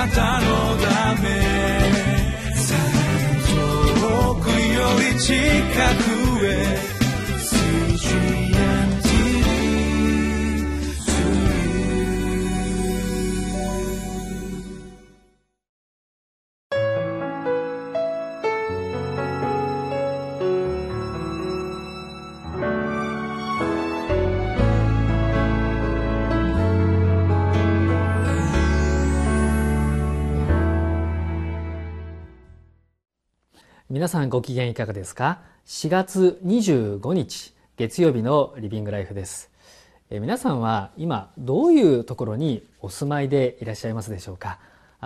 なたのため。遠くより近く。皆さんご機嫌いかがですか？4月25日月曜日のリビングライフです。え皆さんは今どういうところにお住まいでいらっしゃいますでしょうか？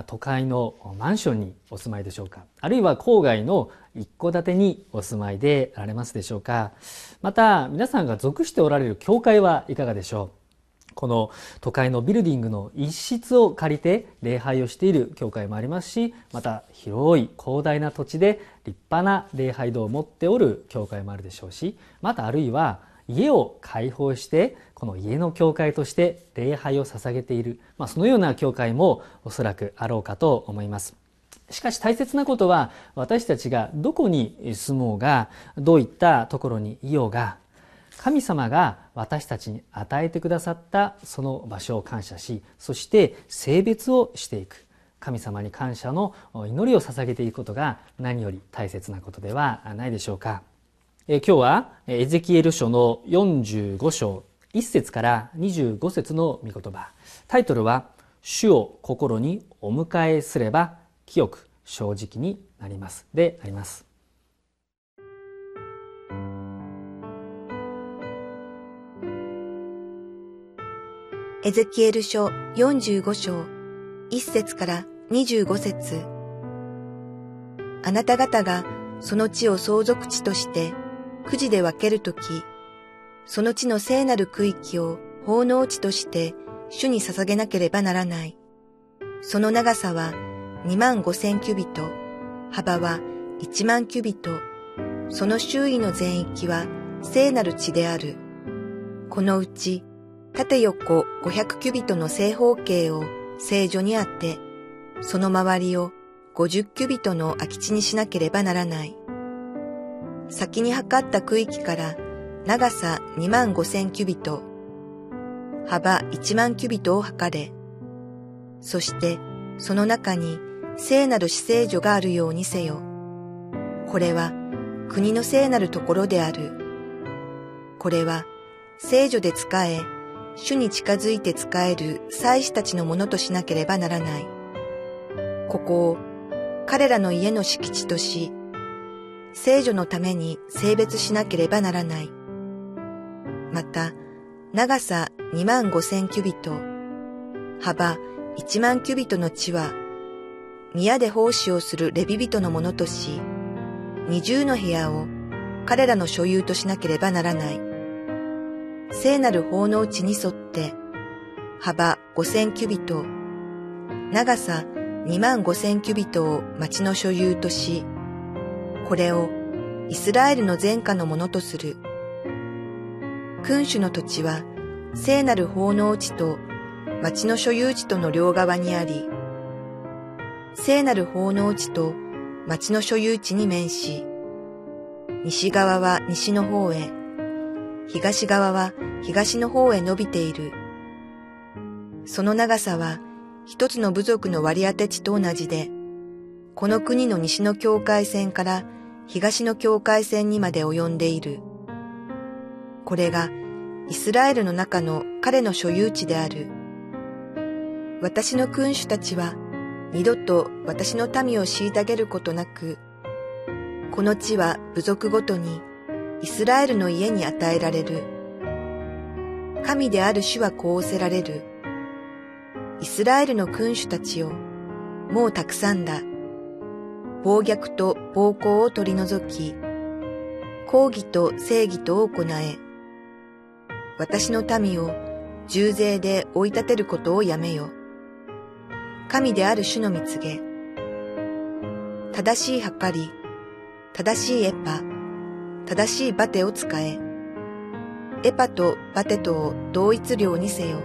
都会のマンションにお住まいでしょうか？あるいは郊外の一戸建てにお住まいであられますでしょうか？また皆さんが属しておられる教会はいかがでしょう？この都会のビルディングの一室を借りて礼拝をしている教会もありますしまた広い広大な土地で立派な礼拝堂を持っておる教会もあるでしょうしまたあるいは家を開放してこの家の教会として礼拝を捧げている、まあ、そのような教会もおそらくあろうかと思います。しかし大切なことは私たちがどこに住もうがどういったところにいようが神様が私たちに与えてくださったその場所を感謝しそして性別をしていく。神様に感謝の祈りを捧げていくことが何より大切なことではないでしょうか。今日はエゼキエル書の45章1節から25節の御言葉。タイトルは「主を心にお迎えすれば清く正直になります」であります。エゼキエル書45章1節から25節あなた方がその地を相続地としてくじで分けるとき、その地の聖なる区域を奉納地として主に捧げなければならない。その長さは2万5千キュビト、幅は1万キュビト、その周囲の全域は聖なる地である。このうち縦横500キュビトの正方形を聖女にあって、その周りを50キュビトの空き地にしなければならない。先に測った区域から長さ2万5千キュビト、幅1万キュビトを測れ。そしてその中に聖なる死聖女があるようにせよ。これは国の聖なるところである。これは聖女で仕え、主に近づいて仕える祭司たちのものとしなければならない。ここを彼らの家の敷地とし、聖女のために性別しなければならない。また、長さ2万5千キュビト、幅1万キュビトの地は、宮で奉仕をするレビ人のものとし、二重の部屋を彼らの所有としなければならない。聖なる法の地に沿って、幅5000キュビト、長さ2万5000キュビトを町の所有とし、これをイスラエルの前科のものとする。君主の土地は聖なる法の地と町の所有地との両側にあり、聖なる法の地と町の所有地に面し、西側は西の方へ、東側は東の方へ伸びている。その長さは一つの部族の割り当て地と同じで、この国の西の境界線から東の境界線にまで及んでいる。これがイスラエルの中の彼の所有地である。私の君主たちは二度と私の民を虐げることなく、この地は部族ごとにイスラエルの家に与えられる。神である主はこうおせられる。イスラエルの君主たちよ、もうたくさんだ。暴虐と暴行を取り除き、抗議と正義とを行え、私の民を重税で追い立てることをやめよ。神である主の蜜げ。正しい計り、正しいエパ、正しいバテを使え。エパとバテとを同一量にせよ。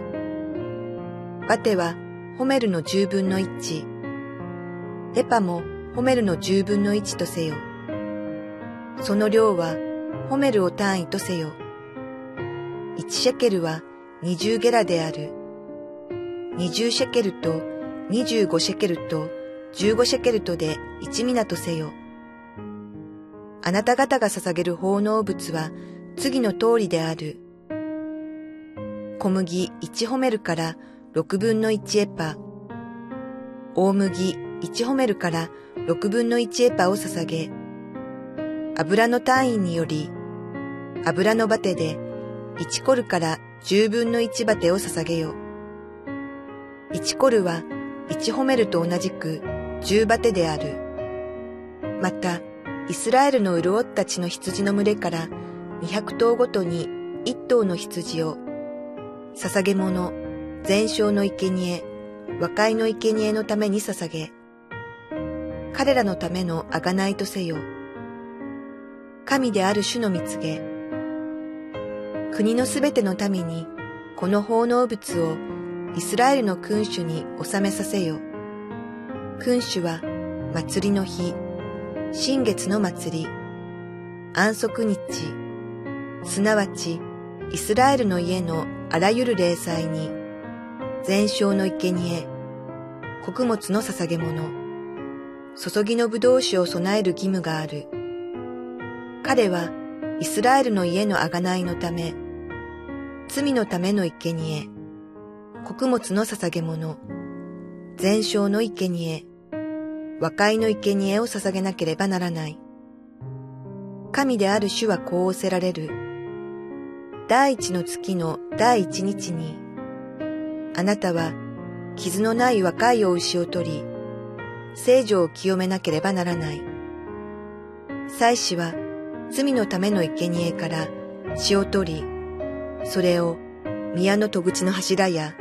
バテはホメルの十分の一、エパもホメルの十分の一とせよ。その量はホメルを単位とせよ。一シェケルは二十ゲラである。二十シェケルと二十五シェケルと十五シェケルとで一ミナとせよ。あなた方が捧げる奉納物は次の通りである。小麦一ホメルから六分の一エパ。大麦一ホメルから六分の一エパを捧げ、油の単位により、油のバテで一コルから十分の一バテを捧げよ。一コルは一ホメルと同じく十バテである。また、イスラエルの潤った血の羊の群れから200頭ごとに1頭の羊を、捧げ物、全焼の生贄、和解の生贄のために捧げ、彼らのための贖いとせよ。神である主の蜜げ、国のすべての民にこの奉納物をイスラエルの君主に納めさせよ。君主は祭りの日、新月の祭り、安息日、すなわちイスラエルの家のあらゆる礼祭に、全焼の生贄、穀物の捧げ物、注ぎの葡萄酒を備える義務がある。彼はイスラエルの家の贖いのため、罪のための生贄、穀物の捧げ物、全焼の生贄、和解の生贄を捧げなければならない。神である主はこう仰せられる。第一の月の第一日に、あなたは傷のない若いお牛を取り、聖女を清めなければならない。祭司は罪のための生贄から血を取り、それを宮の戸口の柱や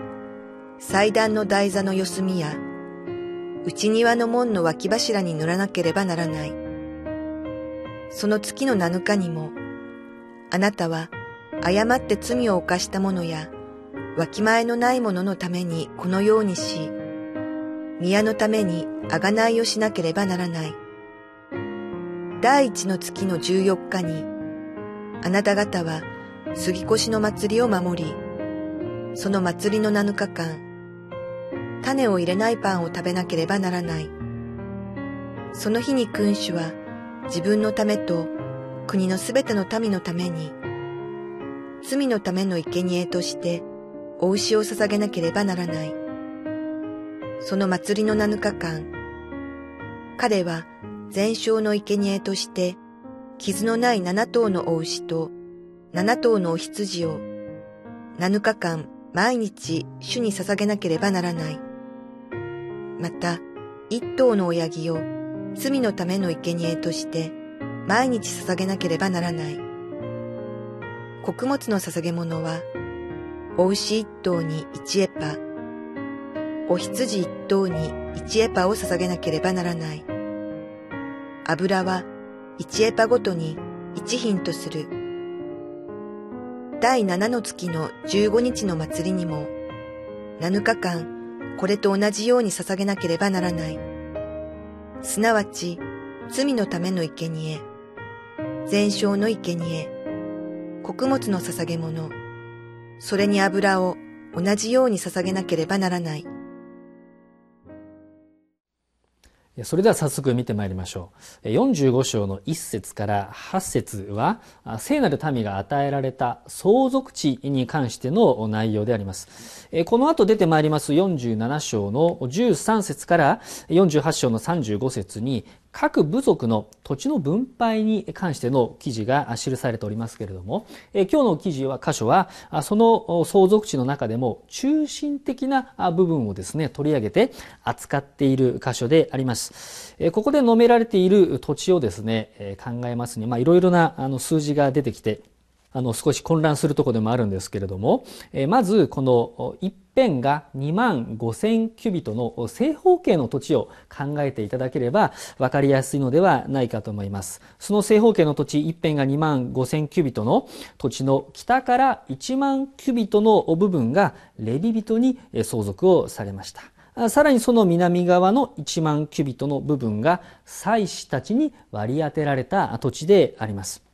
祭壇の台座の四隅や内庭の門の脇柱に塗らなければならない。その月の七日にも、あなたは誤って罪を犯した者や、わきまえのない者のためにこのようにし、宮のために贖いをしなければならない。第一の月の十四日に、あなた方は杉越の祭りを守り、その祭りの七日間、種を入れないパンを食べなければならない。その日に君主は自分のためと国のすべての民のために、罪のための生贄としてお牛を捧げなければならない。その祭りの七日間、彼は全焼の生贄として傷のない七頭のお牛と七頭のお羊を七日間毎日主に捧げなければならない。また、一頭の親木を罪のための生贄として毎日捧げなければならない。穀物の捧げ物は、お牛一頭に一エパ、お羊一頭に一エパを捧げなければならない。油は一エパごとに一品とする。第七の月の十五日の祭りにも、七日間これと同じように捧げなければならない。すなわち、罪のための生贄、全焼の生贄、穀物の捧げ物、それに油を同じように捧げなければならない。それでは早速見てまいりましょう。45章の1節から8節は、聖なる民が与えられた相続地に関しての内容であります。この後出てまいります47章の13節から48章の35節に、各部族の土地の分配に関しての記事が記されておりますけれども、今日の記事は、箇所は、その相続地の中でも中心的な部分をですね、取り上げて扱っている箇所であります。ここで述められている土地をですね、考えますに、まあ、いろいろな数字が出てきて、あの、少し混乱するところでもあるんですけれども、まず、この一辺が2万5000キュビトの正方形の土地を考えていただければ分かりやすいのではないかと思います。その正方形の土地一辺が2万5000キュビトの土地の北から1万キュビトの部分がレビ人に相続をされました。さらにその南側の1万キュビトの部分が祭司たちに割り当てられた土地であります。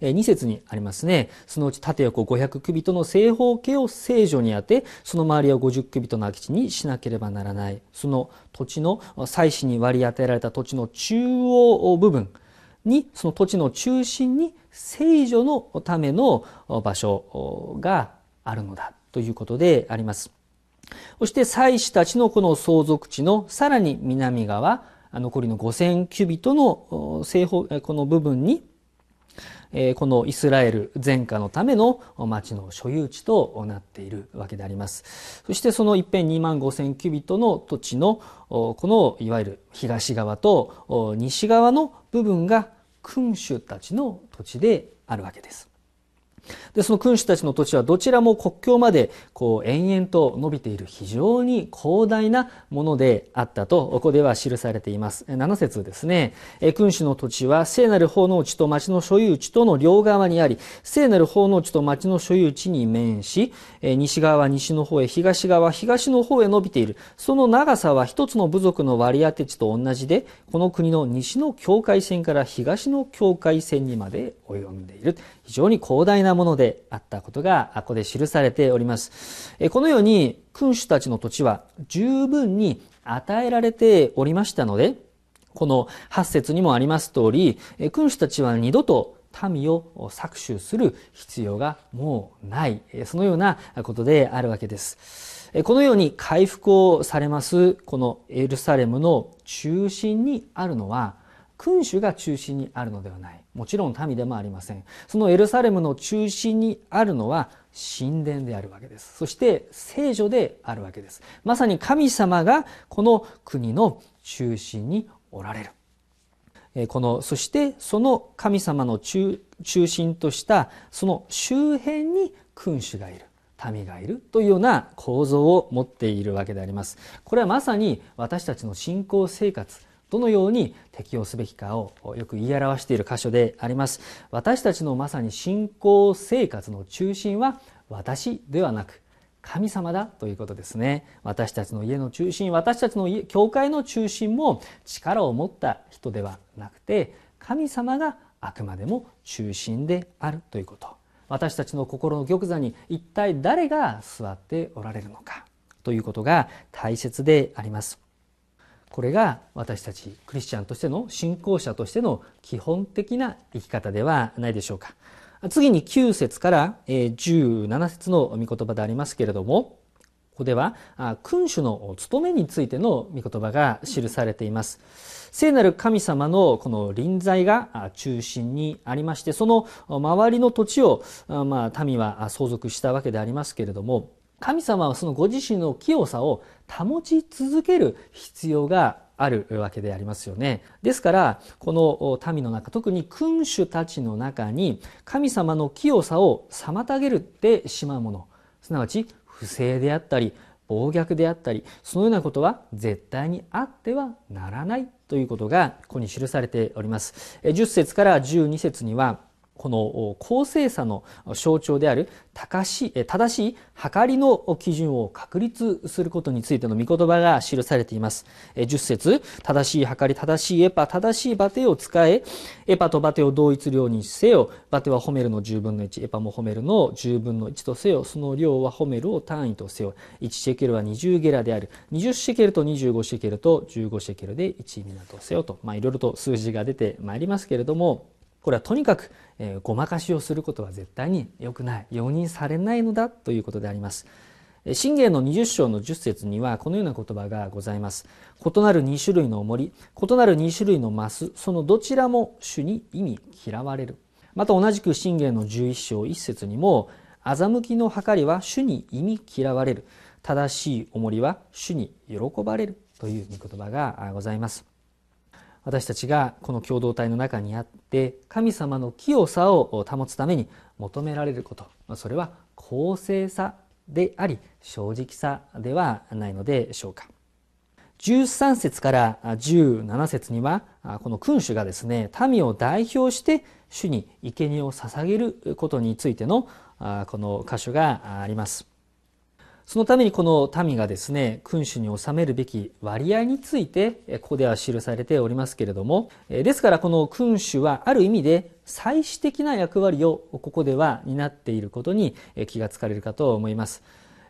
2節にありますね。そのうち縦横500キュビトの正方形を聖女に当て、その周りを50キュビトの空き地にしなければならない。その土地の、祭祀に割り当てられた土地の中央部分に、その土地の中心に聖女のための場所があるのだということであります。そして祭司たちのこの相続地のさらに南側、残りの5000キュビトの方、この部分にこのイスラエル前科のための町の所有地となっているわけであります。そしてその一辺2万5千キュビットの土地のこのいわゆる東側と西側の部分が君主たちの土地であるわけです。で、その君主たちの土地はどちらも国境までこう延々と伸びている非常に広大なものであったと、ここでは記されています。7節ですね。君主の土地は聖なる法の地と町の所有地との両側にあり、聖なる法の地と町の所有地に面し、西側は西の方へ、東側は東の方へ伸びている。その長さは一つの部族の割り当て地と同じで、この国の西の境界線から東の境界線にまで及んでいる。非常に広大なものであったことが、ここで記されております。このように、君主たちの土地は十分に与えられておりましたので、この8節にもあります通り、君主たちは二度と民を搾取する必要がもうない、そのようなことであるわけです。このように回復をされます、このエルサレムの中心にあるのは、君主が中心にあるのではない。もちろん民でもありません。そのエルサレムの中心にあるのは神殿であるわけです。そして聖女であるわけです。まさに神様がこの国の中心におられる。この、そしてその神様の中中心としたその周辺に君主がいる。民がいるというような構造を持っているわけであります。これはまさに私たちの信仰生活、どのように適用すべきかをよく言い表している箇所であります。私たちのまさに信仰生活の中心は私ではなく神様だということですね。私たちの家の中心、私たちの家、教会の中心も力を持った人ではなくて、神様があくまでも中心であるということ。私たちの心の玉座に一体誰が座っておられるのかということが大切であります。これが私たちクリスチャンとしての信仰者としての基本的な生き方ではないでしょうか。次に9節から17節の御言葉でありますけれども、ここでは君主の務めについての御言葉が記されています。聖なる神様のこの臨在が中心にありまして、その周りの土地を、まあ、民は相続したわけでありますけれども、神様はそのご自身の清さを保ち続ける必要があるわけでありますよね。ですから、この民の中、特に君主たちの中に神様の清さを妨げるってしまうもの、すなわち不正であったり、暴虐であったり、そのようなことは絶対にあってはならないということがここに記されております。10節から12節には、この公正さの象徴である正しい正しい測りの基準を確立することについての御言葉が記されています。10節正しい測り、正しいエパ、正しいバテを使え、エパとバテを同一量にせよ、バテはホメルの10分の1、エパもホメルの10分の1とせよ、その量はホメルを単位とせよ。1シェケルは20ゲラである。20シェケルと25シェケルと15シェケルで1ミナとせよと、まあいろいろと数字が出てまいりますけれども、これはとにかく、えー、ごまかしをすることは絶対に良くない、容認されないのだということであります。信玄の20章の10節にはこのような言葉がございます。異なる2種類の重り、異なる2種類のマス、そのどちらも主に意味嫌われる。また同じく信玄の11章1節にも、欺きの計りは主に意味嫌われる。正しい重りは主に喜ばれるという御言葉がございます。私たちがこの共同体の中にあって神様の清さを保つために求められること。それは公正さであり正直さではないのでしょうか。13節から17節にはこの君主がですね民を代表して主に生贄を捧げることについてのこの箇所があります。そのためにこの民がですね、君主に納めるべき割合について、ここでは記されておりますけれども、ですからこの君主はある意味で祭祀的な役割をここでは担っていることに気がつかれるかと思います。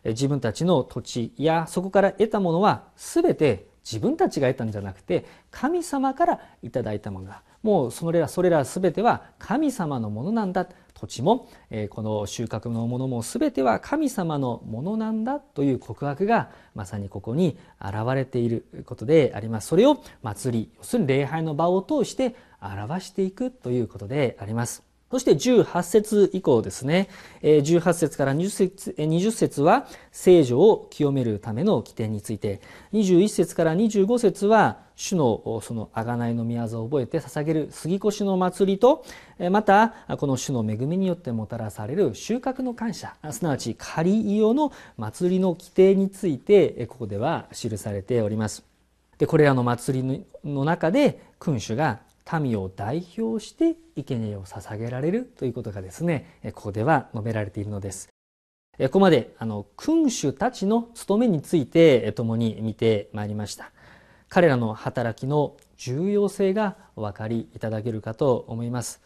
自分たちの土地やそこから得たものは全て自分たちが得たんじゃなくて神様からいただいたものだ。もうそれらそれら全ては神様のものなんだ。土地も、えこの収穫のものも全ては神様のものなんだという告白がまさにここに現れていることであります。それを祭り要するに礼拝の場を通して表していくということであります。そして18節以降ですね、18節から20節 ,20 節は聖女を清めるための規定について、21節から25節は主のその贖いの宮業を覚えて捧げる杉越の祭りと、またこの主の恵みによってもたらされる収穫の感謝、すなわち仮用の祭りの規定について、ここでは記されております。で、これらの祭りの中で君主が民を代表して生贄を捧げられるということがですねここでは述べられているのです。ここまであの君主たちの務めについて共に見てまいりました。彼らの働きの重要性がお分かりいただけるかと思います。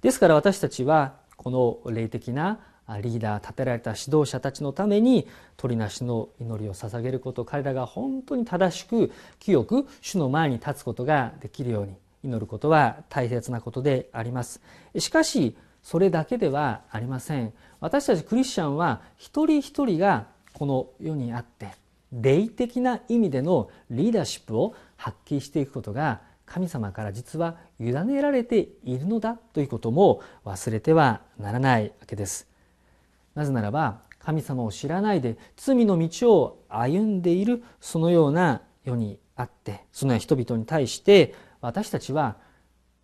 ですから私たちはこの霊的なリーダー立てられた指導者たちのために鳥なしの祈りを捧げること彼らが本当に正しく清く主の前に立つことができるように祈ることは大切なことであります。しかしそれだけではありません。私たちクリスチャンは一人一人がこの世にあって霊的な意味でのリーダーシップを発揮していくことが神様から実は委ねられているのだということも忘れてはならないわけです。なぜならば神様を知らないで罪の道を歩んでいるそのような世にあってそのような人々に対して私たちは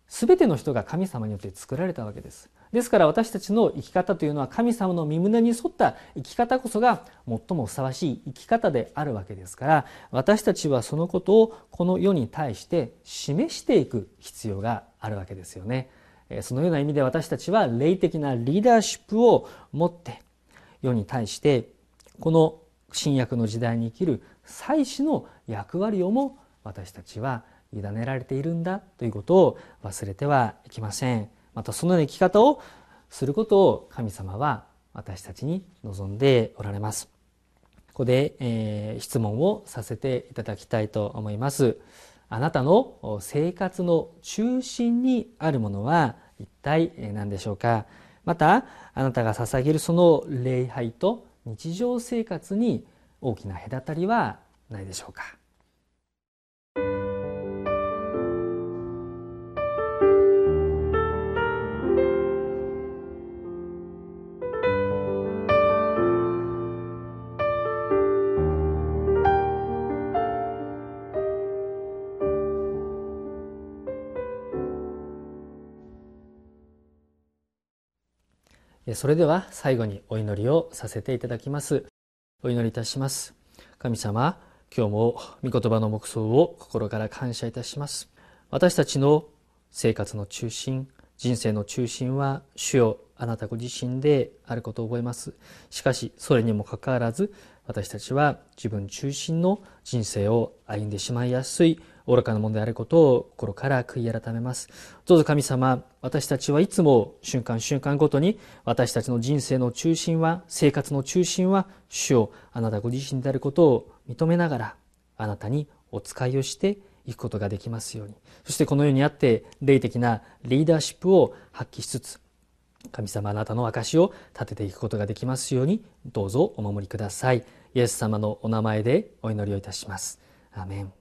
全ての人が神様によって作られたわけです。ですから私たちの生き方というのは神様の身胸に沿った生き方こそが最もふさわしい生き方であるわけですから私たちはそのことをこの世に対して示していく必要があるわけですよね。そのような意味で私たちは霊的なリーダーシップを持って世に対してこの新約の時代に生きる祭司の役割をも私たちは委ねられているんだということを忘れてはいけません。またそのような生き方をすることを神様は私たちに望んでおられます。ここで、えー、質問をさせていただきたいと思います。あなたの生活の中心にあるものは一体何でしょうか？またあなたが捧げるその礼拝と日常生活に大きな隔たりはないでしょうか？それでは最後にお祈りをさせていただきます。お祈りいたします。神様今日も御言葉の目想を心から感謝いたします。私たちの生活の中心人生の中心は主よ。あなたご自身であることを覚えます。しかしそれにもかかわらず私たちは自分中心の人生を歩んでしまいやすい。愚かなものであることを心から悔い改めます。どうぞ神様、私たちはいつも瞬間瞬間ごとに私たちの人生の中心は、生活の中心は主をあなたご自身であることを認めながらあなたにお使いをしていくことができますように。そしてこのようにあって霊的なリーダーシップを発揮しつつ、神様あなたの証を立てていくことができますようにどうぞお守りください。イエス様のお名前でお祈りをいたします。アメン。